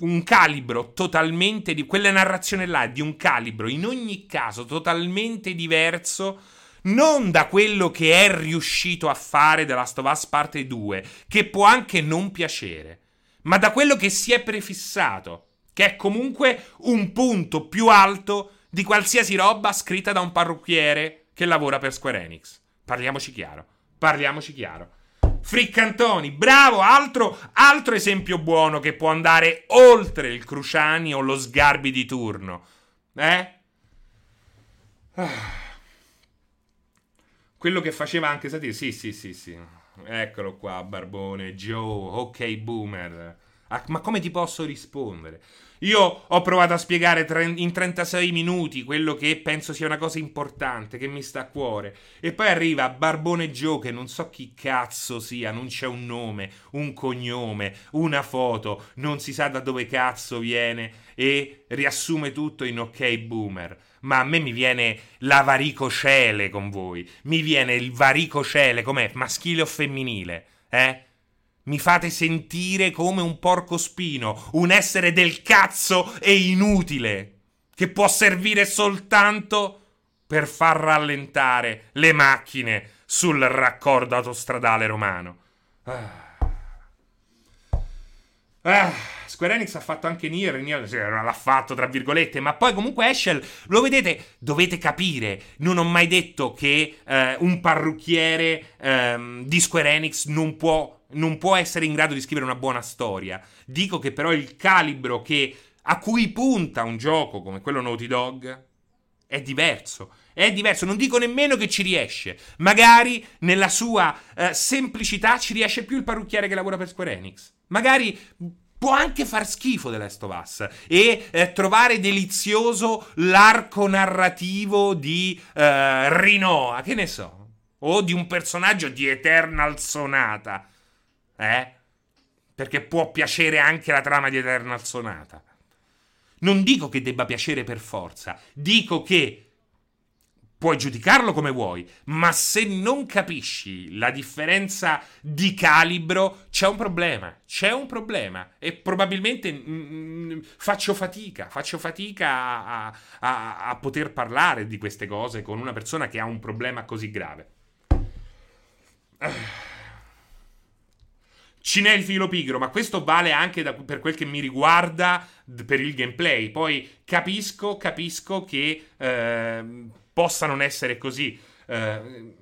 un calibro totalmente di quella narrazione là, di un calibro in ogni caso totalmente diverso non da quello che è riuscito a fare The Last of Us parte 2, che può anche non piacere, ma da quello che si è prefissato che è comunque un punto più alto di qualsiasi roba scritta da un parrucchiere che lavora per Square Enix. Parliamoci chiaro, parliamoci chiaro. Friccantoni, bravo, altro, altro esempio buono che può andare oltre il Cruciani o lo Sgarbi di turno. Eh? Ah. Quello che faceva anche Satire, sì, sì, sì, sì. Eccolo qua, Barbone, Joe, ok, boomer. Ma come ti posso rispondere? Io ho provato a spiegare in 36 minuti quello che penso sia una cosa importante, che mi sta a cuore. E poi arriva Barbone Joe, che non so chi cazzo sia, non c'è un nome, un cognome, una foto, non si sa da dove cazzo viene e riassume tutto in ok boomer. Ma a me mi viene la varicocele con voi. Mi viene il varicocele, com'è? Maschile o femminile? Eh? Mi fate sentire come un porco spino, un essere del cazzo e inutile, che può servire soltanto per far rallentare le macchine sul raccordo autostradale romano. Ah. Ah, Square Enix ha fatto anche Nier, Nier l'ha fatto tra virgolette, ma poi comunque Eschel, lo vedete, dovete capire, non ho mai detto che eh, un parrucchiere ehm, di Square Enix non può, non può essere in grado di scrivere una buona storia. Dico che però il calibro che, a cui punta un gioco come quello Naughty Dog è diverso. È diverso, non dico nemmeno che ci riesce. Magari nella sua eh, semplicità ci riesce più il parrucchiere che lavora per Square Enix. Magari può anche far schifo The Last of Us e eh, trovare delizioso l'arco narrativo di eh, Rinoa, che ne so, o di un personaggio di Eternal Sonata. Eh? Perché può piacere anche la trama di Eternal Sonata. Non dico che debba piacere per forza, dico che puoi giudicarlo come vuoi, ma se non capisci la differenza di calibro, c'è un problema. C'è un problema. E probabilmente mm, mm faccio fatica, faccio fatica a, a, a, poter parlare di queste cose con una persona che ha un problema così grave. Cinè il filo pigro, ma questo vale anche da, per quel che mi riguarda per il gameplay. Poi capisco, capisco che eh, possa non essere così. Eh,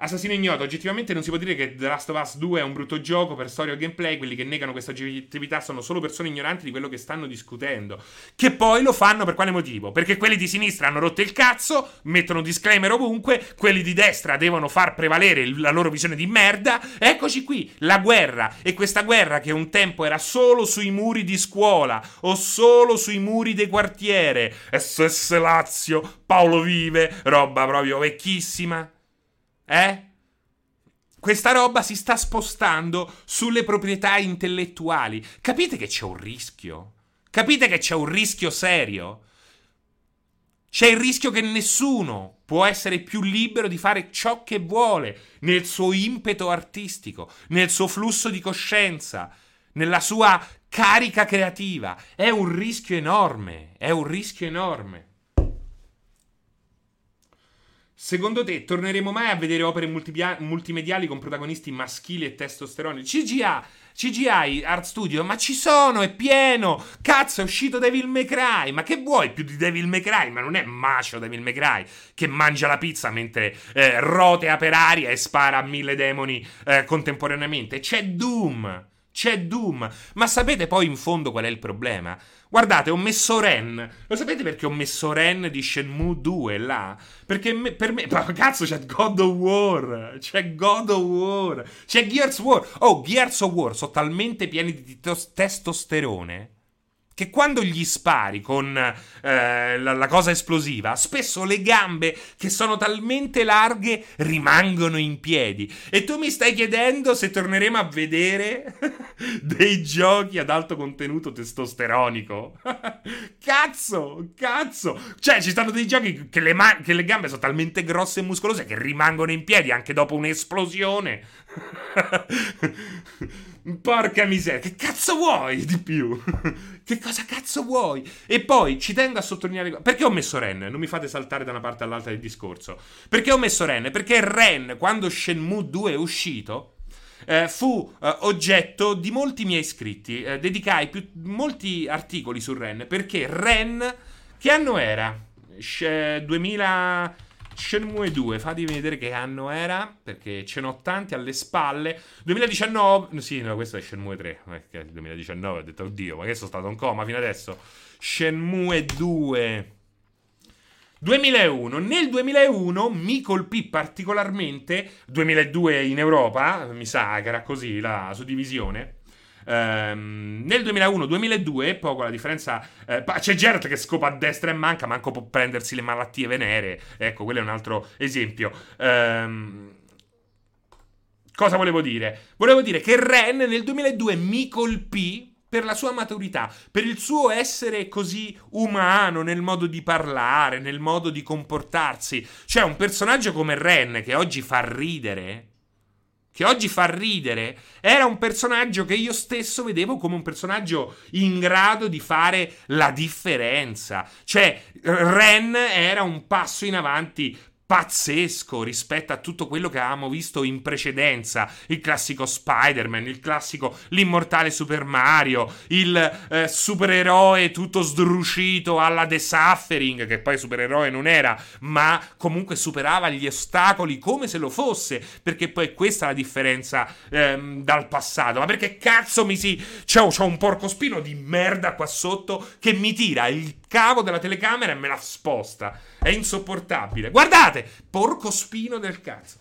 Assassino ignoto, oggettivamente non si può dire che The Last of Us 2 è un brutto gioco per storia o gameplay, quelli che negano questa oggettività sono solo persone ignoranti di quello che stanno discutendo. Che poi lo fanno per quale motivo? Perché quelli di sinistra hanno rotto il cazzo, mettono disclaimer ovunque, quelli di destra devono far prevalere la loro visione di merda. Eccoci qui, la guerra. E questa guerra che un tempo era solo sui muri di scuola o solo sui muri del quartiere. SS Lazio, Paolo Vive, roba proprio vecchissima. Eh? Questa roba si sta spostando sulle proprietà intellettuali. Capite che c'è un rischio? Capite che c'è un rischio serio? C'è il rischio che nessuno può essere più libero di fare ciò che vuole nel suo impeto artistico, nel suo flusso di coscienza, nella sua carica creativa. È un rischio enorme, è un rischio enorme. Secondo te torneremo mai a vedere opere multipia- multimediali con protagonisti maschili e testosteroni? CGA, CGI, Art Studio, ma ci sono, è pieno! Cazzo, è uscito Devil May Cry! Ma che vuoi più di Devil May Cry? Ma non è macio Devil May Cry che mangia la pizza mentre eh, rotea per aria e spara a mille demoni eh, contemporaneamente. C'è Doom! C'è Doom! Ma sapete poi in fondo qual è il problema? Guardate, ho messo Ren. Lo sapete perché ho messo Ren di Shenmue 2 là? Perché me, per me. Ma cazzo, c'è God of War. C'è God of War. C'è Gears War. Oh, Gears of War sono talmente pieni di testosterone che quando gli spari con eh, la, la, cosa esplosiva, spesso le gambe che sono talmente larghe rimangono in piedi. E tu mi stai chiedendo se torneremo a vedere dei giochi ad alto contenuto testosteronico? cazzo, cazzo! Cioè, ci stanno dei giochi che le, ma- che le gambe sono talmente grosse e muscolose che rimangono in piedi anche dopo un'esplosione. Porca miseria, che cazzo vuoi di più? che cosa cazzo vuoi? E poi ci tengo a sottolineare. Perché ho messo Ren? Non mi fate saltare da una parte all'altra del discorso. Perché ho messo Ren? Perché Ren, quando Shenmue 2 è uscito. Eh, fu eh, oggetto di molti miei iscritti. Eh, dedicai più, molti articoli su Ren. Perché Ren, che anno era? Sh- 2000. Shenmue 2, fatemi vedere che anno era, perché ce n'ho tanti alle spalle. 2019, sì, no, questo è Shenmue 3, perché 2019 ho detto, oddio, ma che sono stato in coma fino adesso. Shenmue 2. 2001. Nel 2001 mi colpì particolarmente, 2002 in Europa, mi sa che era così la suddivisione, Ehm, nel 2001-2002, poco la differenza. Eh, c'è Geralt che scopa a destra e manca, manco può prendersi le malattie venere. Ecco, quello è un altro esempio. Ehm. Cosa volevo dire? Volevo dire che Ren nel 2002 mi colpì per la sua maturità, per il suo essere così umano nel modo di parlare, nel modo di comportarsi. Cioè, un personaggio come Ren che oggi fa ridere che oggi fa ridere, era un personaggio che io stesso vedevo come un personaggio in grado di fare la differenza. Cioè, Ren era un passo in avanti pazzesco rispetto a tutto quello che avevamo visto in precedenza. Il classico Spider-Man, il classico l'immortale Super Mario, il eh, supereroe tutto sdrucito alla The Suffering, che poi supereroe non era, ma comunque superava gli ostacoli come se lo fosse, perché poi questa è la differenza ehm, dal passato. Ma perché cazzo mi si... C'ho, c'ho un porcospino di merda qua sotto che mi tira il cavo della telecamera e me la sposta. È insopportabile. Guardate, porco spino del cazzo.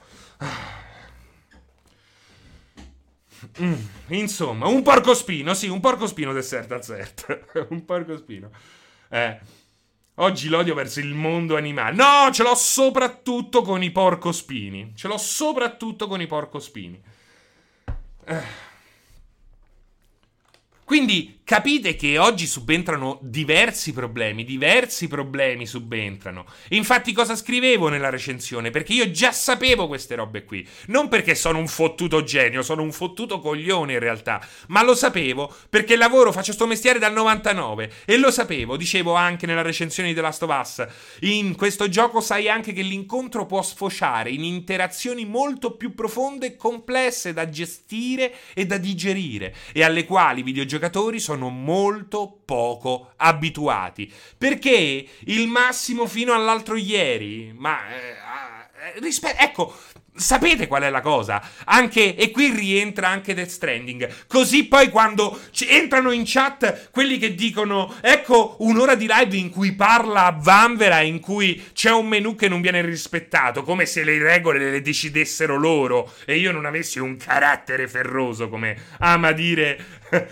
Mm, insomma, un porco spino, sì, un porco spino del Serta Zert. un porco spino. Eh, oggi l'odio verso il mondo animale. No, ce l'ho soprattutto con i porcospini. Ce l'ho soprattutto con i porcospini. Eh. Quindi capite che oggi subentrano diversi problemi, diversi problemi subentrano. Infatti cosa scrivevo nella recensione? Perché io già sapevo queste robe qui. Non perché sono un fottuto genio, sono un fottuto coglione in realtà, ma lo sapevo perché lavoro, faccio sto mestiere dal 99 e lo sapevo, dicevo anche nella recensione di The Last of Us. In questo gioco sai anche che l'incontro può sfociare in interazioni molto più profonde e complesse da gestire e da digerire e alle quali i videogiochi giocatori sono molto poco abituati. Perché il massimo fino all'altro ieri, ma eh, eh rispe- ecco, Sapete qual è la cosa? Anche, e qui rientra anche Death Stranding. Così poi quando entrano in chat quelli che dicono: Ecco un'ora di live in cui parla a Vanvera, in cui c'è un menu che non viene rispettato, come se le regole le decidessero loro e io non avessi un carattere ferroso, come ama dire.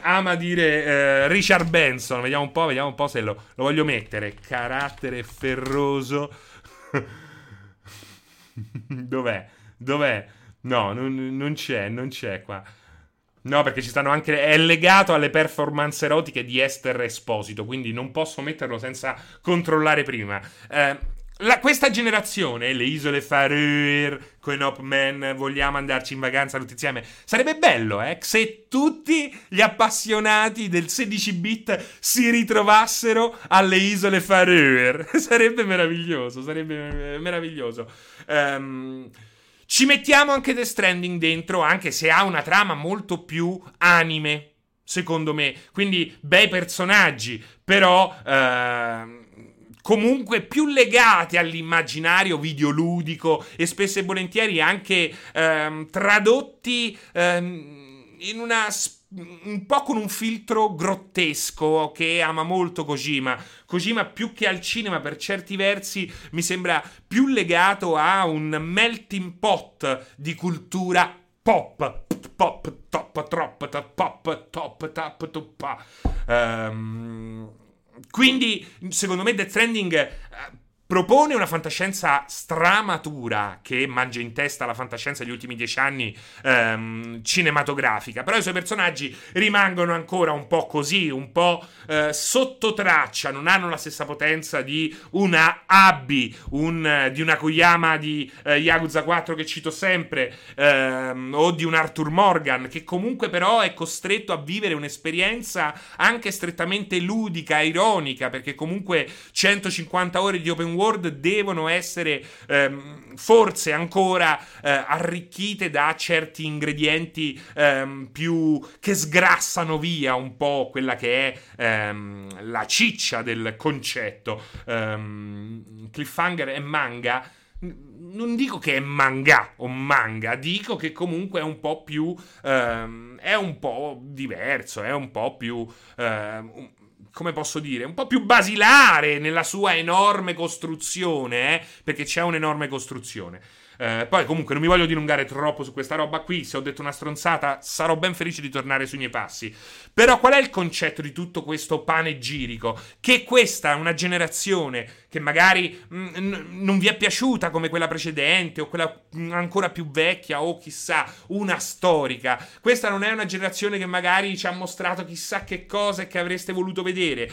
ama dire eh, Richard Benson. Vediamo un po', vediamo un po' se lo, lo voglio mettere. Carattere ferroso. Dov'è? Dov'è? No, non, non, c'è, non c'è qua. No, perché ci stanno anche. È legato alle performance erotiche di Esther Esposito, quindi non posso metterlo senza controllare prima. Eh, la, questa generazione, le isole Faroe, con Hop Man, vogliamo andarci in vacanza tutti insieme. Sarebbe bello, eh, se tutti gli appassionati del 16-bit si ritrovassero alle isole Faroe. sarebbe meraviglioso, sarebbe meraviglioso. Um, ci mettiamo anche The Stranding dentro, anche se ha una trama molto più anime, secondo me. Quindi bei personaggi, però... Uh, comunque più legati all'immaginario videoludico e spesso e volentieri anche ehm, tradotti ehm, in una un po' con un filtro grottesco che ama molto Kojima. Kojima più che al cinema per certi versi mi sembra più legato a un melting pot di cultura pop. Pop, top, trop, top, pop, top, tap, tuppa. Um, quindi, secondo me, Death Stranding eh, propone una fantascienza stramatura che mangia in testa la fantascienza degli ultimi dieci anni ehm, cinematografica, però i suoi personaggi rimangono ancora un po' così, un po' eh, sotto traccia, non hanno la stessa potenza di una Abby, un, di una Koyama di eh, Yakuza 4 che cito sempre, ehm, o di un Arthur Morgan, che comunque però è costretto a vivere un'esperienza anche strettamente ludica, ironica, perché comunque 150 ore di open world World devono essere ehm, forse ancora eh, arricchite da certi ingredienti ehm, più che sgrassano via un po' quella che è ehm, la ciccia del concetto. Um, cliffhanger e manga non dico che è manga o manga, dico che comunque è un po' più. Um, è un po' diverso, è un po' più. Uh, come posso dire, un po' più basilare nella sua enorme costruzione, eh? perché c'è un'enorme costruzione. Eh, poi comunque non mi voglio dilungare troppo su questa roba qui, se ho detto una stronzata sarò ben felice di tornare sui miei passi. Però qual è il concetto di tutto questo panegirico? Che questa è una generazione che magari mh, mm, non vi è piaciuta come quella precedente o quella mm, ancora più vecchia o chissà, una storica. Questa non è una generazione che magari ci ha mostrato chissà che cosa e che avreste voluto vedere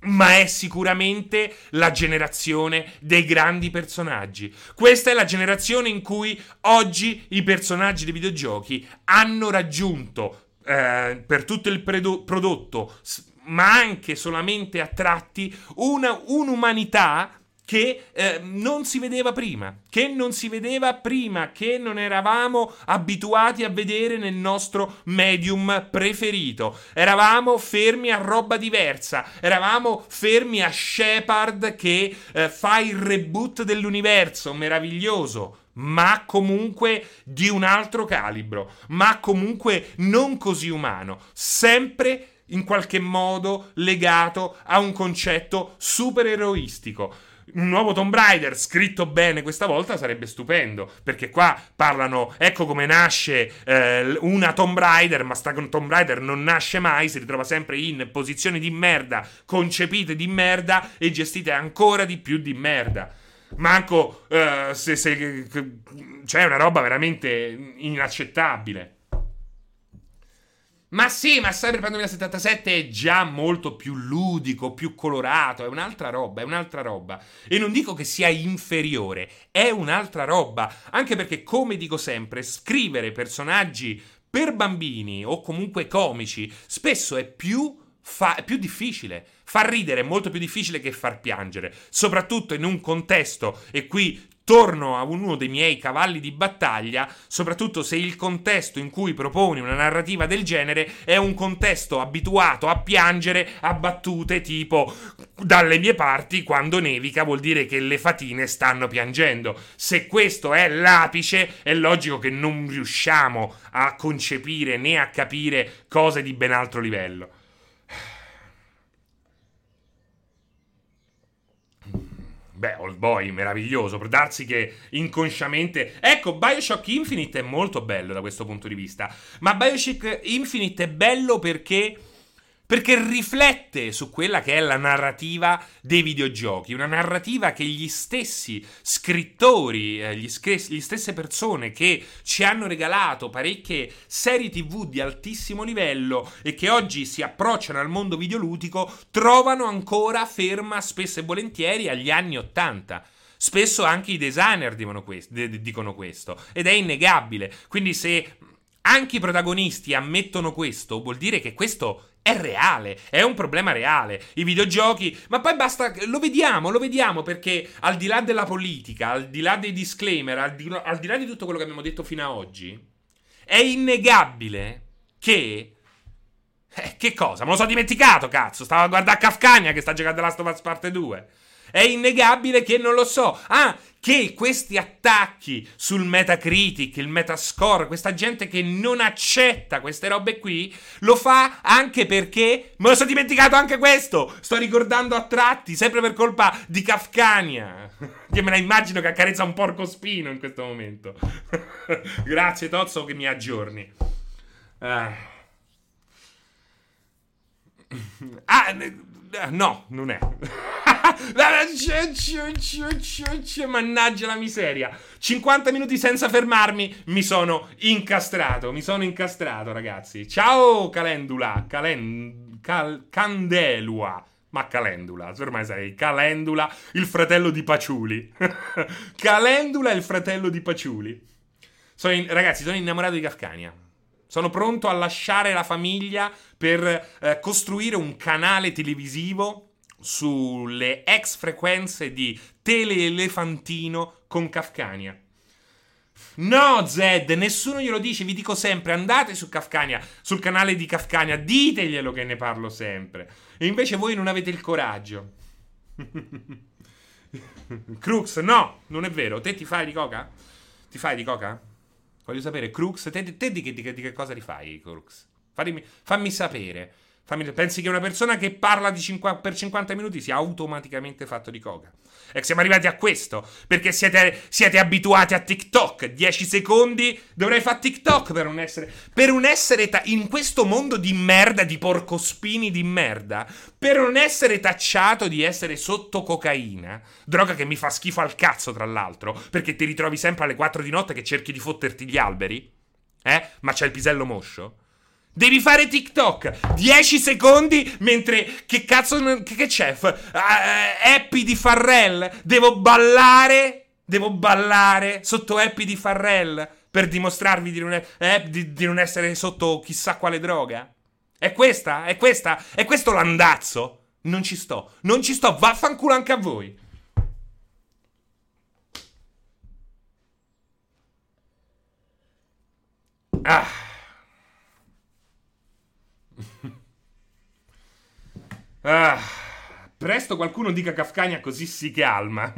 ma è sicuramente la generazione dei grandi personaggi. Questa è la generazione in cui oggi i personaggi dei videogiochi hanno raggiunto eh, per tutto il predo- prodotto, ma anche solamente a tratti, una, un'umanità che eh, non si vedeva prima, che non si vedeva prima, che non eravamo abituati a vedere nel nostro medium preferito. Eravamo fermi a roba diversa, eravamo fermi a Shepard che eh, fa il reboot dell'universo, meraviglioso ma comunque di un altro calibro, ma comunque non così umano, sempre in qualche modo legato a un concetto supereroistico un nuovo Tomb Raider scritto bene questa volta sarebbe stupendo. Perché qua parlano, ecco come nasce eh, una Tomb Raider, ma sta Tomb Raider non nasce mai, si ritrova sempre in posizioni di merda, concepite di merda e gestite ancora di più di merda. Manco eh, se, se c'è una roba veramente inaccettabile. Ma sì, ma Cyberpunk 2077 è già molto più ludico, più colorato, è un'altra roba, è un'altra roba. E non dico che sia inferiore, è un'altra roba. Anche perché, come dico sempre, scrivere personaggi per bambini o comunque comici spesso è più, fa- più difficile. Far ridere è molto più difficile che far piangere, soprattutto in un contesto, e qui torno a uno dei miei cavalli di battaglia, soprattutto se il contesto in cui proponi una narrativa del genere è un contesto abituato a piangere a battute tipo dalle mie parti quando nevica vuol dire che le fatine stanno piangendo. Se questo è l'apice, è logico che non riusciamo a concepire né a capire cose di ben altro livello. Beh, Old Boy, meraviglioso, per darsi che inconsciamente... Ecco, Bioshock Infinite è molto bello da questo punto di vista, ma Bioshock Infinite è bello perché perché riflette su quella che è la narrativa dei videogiochi, una narrativa che gli stessi scrittori, eh, gli, scri- gli, stesse persone che ci hanno regalato parecchie serie tv di altissimo livello e che oggi si approcciano al mondo videoludico, trovano ancora ferma spesso e volentieri agli anni Ottanta. Spesso anche i designer dicono questo ed è innegabile. Quindi se anche i protagonisti ammettono questo, vuol dire che questo è reale, è un problema reale. I videogiochi, ma poi basta, lo vediamo, lo vediamo perché al di là della politica, al di là dei disclaimer, al di, al di là di tutto quello che abbiamo detto fino ad oggi, è innegabile che eh, che cosa? Me lo sono dimenticato, cazzo. Stavo a guardare Kafkania che sta giocando Last of Us Parte 2. È innegabile che non lo so. Ah, che questi attacchi sul Metacritic, il Metascore, questa gente che non accetta queste robe qui, lo fa anche perché me lo sono dimenticato anche questo. Sto ricordando a tratti, sempre per colpa di Kafkania. Che me la immagino che accarezza un porco spino in questo momento. Grazie Tozzo che mi aggiorni. Ah. ah no, non è. Mannaggia la miseria. 50 minuti senza fermarmi. Mi sono incastrato. Mi sono incastrato, ragazzi. Ciao, Calendula. Calen... Cal... Candelua. Ma Calendula, ormai sei Calendula, il fratello di Paciuli. Calendula il fratello di Paciuli. Sono in... Ragazzi, sono innamorato di Kafkania. Sono pronto a lasciare la famiglia per eh, costruire un canale televisivo sulle ex frequenze di Teleelefantino con Kafkania. No, Zed, nessuno glielo dice, vi dico sempre, andate su Kafkania, sul canale di Kafkania, diteglielo che ne parlo sempre. E invece voi non avete il coraggio. Crux, no, non è vero. Te ti fai di coca? Ti fai di coca? Voglio sapere, Crux, te, te di, di, di, che cosa ti fai, Crux? Fammi, fammi sapere. Fammi, pensi che una persona che parla 50, per 50 minuti sia automaticamente fatto di coca? E siamo arrivati a questo, perché siete, siete abituati a TikTok. 10 secondi dovrei fare TikTok per un essere... Per un essere... Ta- in questo mondo di merda, di porcospini di merda, per non essere tacciato di essere sotto cocaina, droga che mi fa schifo al cazzo tra l'altro, perché ti ritrovi sempre alle 4 di notte che cerchi di fotterti gli alberi, eh? Ma c'è il pisello moscio? Devi fare TikTok 10 secondi mentre che cazzo che, che c'è? F- uh, happy di Farrell, devo ballare, devo ballare sotto Happy di Farrell per dimostrarvi di non, è, eh, di, di non essere sotto chissà quale droga. È questa? È questa? È questo l'andazzo? Non ci sto, non ci sto, vaffanculo anche a voi. Ah ah. Presto qualcuno dica Kafkania così si calma.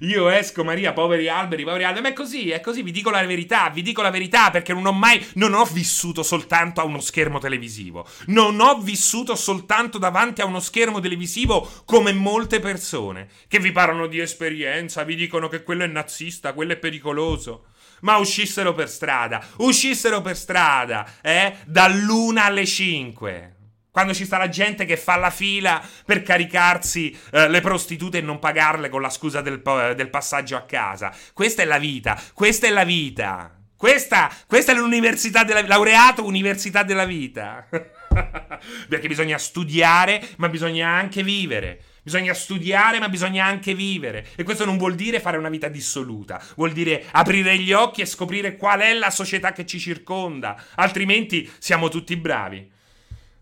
Io esco, Maria, poveri alberi, poveri alberi. Ma è così, è così, vi dico la verità, vi dico la verità perché non ho mai, non ho vissuto soltanto a uno schermo televisivo. Non ho vissuto soltanto davanti a uno schermo televisivo come molte persone che vi parlano di esperienza, vi dicono che quello è nazista, quello è pericoloso. Ma uscissero per strada, uscissero per strada, eh? Dall'una alle cinque. Quando ci sta la gente che fa la fila per caricarsi eh, le prostitute e non pagarle con la scusa del, del, passaggio a casa. Questa è la vita, questa è la vita. Questa, questa è l'università della laureato università della vita. Perché bisogna studiare, ma bisogna anche vivere. Bisogna studiare, ma bisogna anche vivere. E questo non vuol dire fare una vita dissoluta. Vuol dire aprire gli occhi e scoprire qual è la società che ci circonda. Altrimenti siamo tutti bravi.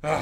Ah.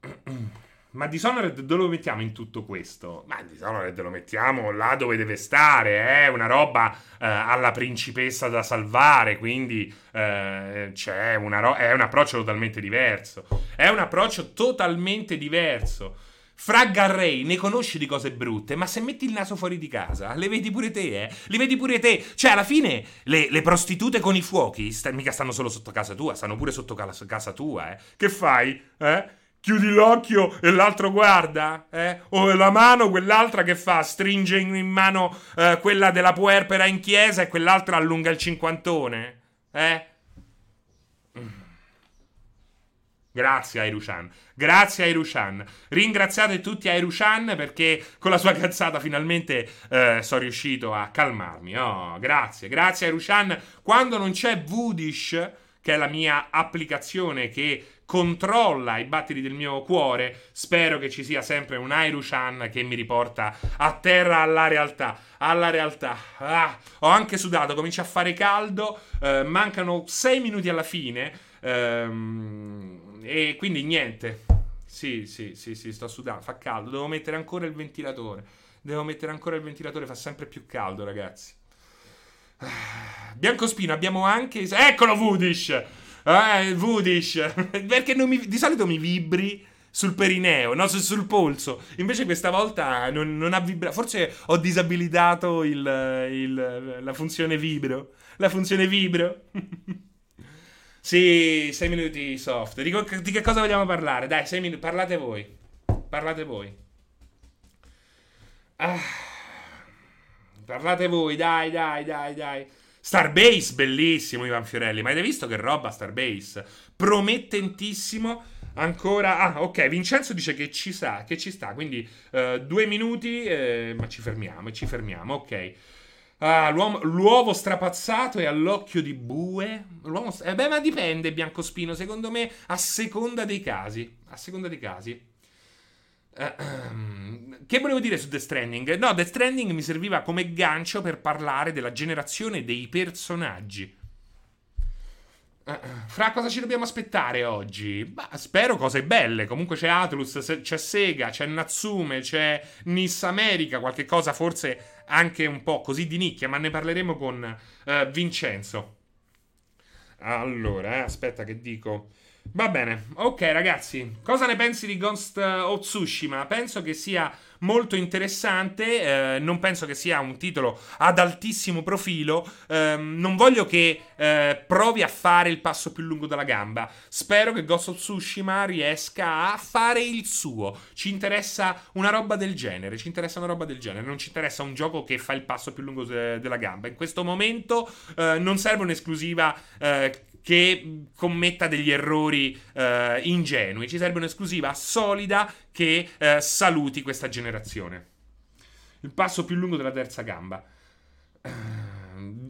Ma Dishonored dove lo mettiamo in tutto questo? Ma Dishonored lo mettiamo là dove deve stare, è eh? una roba eh, alla principessa da salvare, quindi eh, una ro- è un approccio totalmente diverso. È un approccio totalmente diverso. Fra Garray ne conosci di cose brutte, ma se metti il naso fuori di casa, le vedi pure te, eh? Li vedi pure te. Cioè, alla fine, le, le prostitute con i fuochi sta, mica stanno solo sotto casa tua, stanno pure sotto casa, casa tua, eh? Che fai? Eh? Chiudi l'occhio e l'altro guarda, eh? O la mano, quell'altra che fa? Stringe in mano eh, quella della puerpera in chiesa e quell'altra allunga il cinquantone, eh? Grazie Airushan. Grazie Airushan. Ringraziate tutti Airushan perché con la sua cazzata finalmente eh, sono riuscito a calmarmi. Oh, grazie, grazie Airushan. Quando non c'è Vudish, che è la mia applicazione che controlla i battiti del mio cuore, spero che ci sia sempre un Airushan che mi riporta a terra alla realtà. Alla realtà. Ah, ho anche sudato, comincia a fare caldo, eh, mancano sei minuti alla fine. Ehm e quindi niente. Sì, sì, sì, sì, sto sudando, fa caldo. Devo mettere ancora il ventilatore. Devo mettere ancora il ventilatore, fa sempre più caldo, ragazzi. Biancospino, abbiamo anche. Eccolo, Vudish! Eh, Vudish! Perché mi... di solito mi vibri sul perineo, no? Sul, sul polso. Invece questa volta non, non ha vibrato. Forse ho disabilitato il, il, la funzione vibro. La funzione vibro. Sì, sei minuti soft. Di, di che cosa vogliamo parlare? Dai, sei minuti. Parlate voi. Parlate voi. Ah. Parlate voi, dai, dai, dai, dai. Starbase, bellissimo Ivan Fiorelli. Ma avete visto che roba Starbase? Promettentissimo. Ancora. Ah, ok. Vincenzo dice che ci sa, che ci sta. Quindi uh, due minuti, eh, ma ci fermiamo, ci fermiamo. Ok. Ah, l'uovo strapazzato e all'occhio di bue. L'uomo, eh beh, ma dipende, Biancospino. Secondo me, a seconda dei casi. A seconda dei casi. Uh, che volevo dire su The Stranding? No, The Stranding mi serviva come gancio per parlare della generazione dei personaggi. Uh, fra cosa ci dobbiamo aspettare oggi? Bah, spero cose belle. Comunque c'è Atlus, c'è Sega, c'è Natsume, c'è Niss America, qualche cosa forse anche un po' così di nicchia, ma ne parleremo con uh, Vincenzo. Allora, eh, aspetta che dico. Va bene, ok ragazzi, cosa ne pensi di Ghost of Tsushima? Penso che sia molto interessante, eh, non penso che sia un titolo ad altissimo profilo, eh, non voglio che eh, provi a fare il passo più lungo della gamba, spero che Ghost of Tsushima riesca a fare il suo, ci interessa una roba del genere, ci interessa una roba del genere, non ci interessa un gioco che fa il passo più lungo de- della gamba, in questo momento eh, non serve un'esclusiva eh, che commetta degli errori eh, ingenui. Ci serve un'esclusiva solida che eh, saluti questa generazione. Il passo più lungo della terza gamba.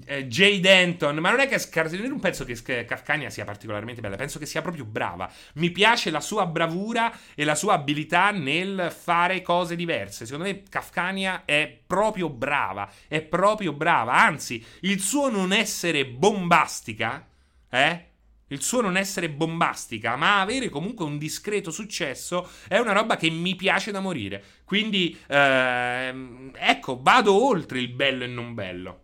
Eh, Jay Denton, ma non è che Scar- non penso che Kafkania sia particolarmente bella, penso che sia proprio brava. Mi piace la sua bravura e la sua abilità nel fare cose diverse. Secondo me Kafkania è proprio brava, è proprio brava. Anzi, il suo non essere bombastica eh? Il suo non essere bombastica, ma avere comunque un discreto successo è una roba che mi piace da morire. Quindi, ehm, ecco, vado oltre il bello e non bello.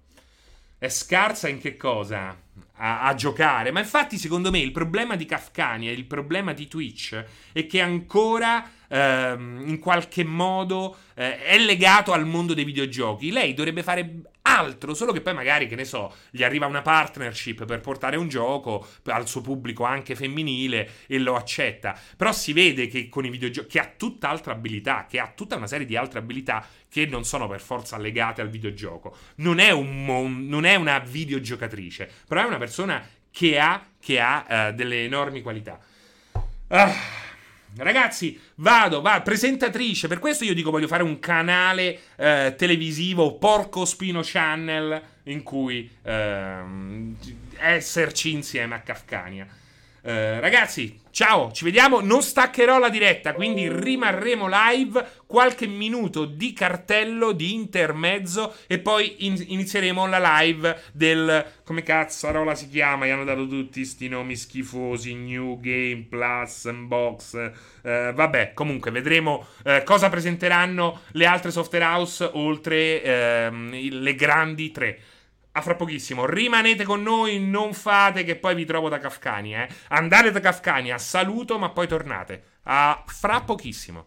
È scarsa in che cosa? A, a, giocare. Ma infatti, secondo me, il problema di Kafkania e il problema di Twitch è che ancora ehm, in qualche modo eh, è legato al mondo dei videogiochi. Lei dovrebbe fare altro, solo che poi magari, che ne so, gli arriva una partnership per portare un gioco al suo pubblico anche femminile e lo accetta. Però si vede che con i videogiochi, che ha tutta altra abilità, che ha tutta una serie di altre abilità che non sono per forza legate al videogioco. Non è, un mon- non è una videogiocatrice, però è una persona che ha, che ha uh, delle enormi qualità. Ah. Ragazzi, vado, va, presentatrice. Per questo io dico voglio fare un canale eh, televisivo, Porco Spino Channel, in cui eh, esserci insieme a Kafkania. Eh, ragazzi, ciao, ci vediamo. Non staccherò la diretta, quindi rimarremo live. Qualche minuto di cartello di intermezzo e poi in- inizieremo la live del. Come cazzarola si chiama? Gli hanno dato tutti sti nomi schifosi. New Game Plus, Unbox. Eh, vabbè, comunque vedremo eh, cosa presenteranno le altre software house oltre ehm, le grandi tre. A fra pochissimo. Rimanete con noi, non fate che poi vi trovo da Kafkani, eh. Andate da Kafkani, a saluto, ma poi tornate. A fra pochissimo.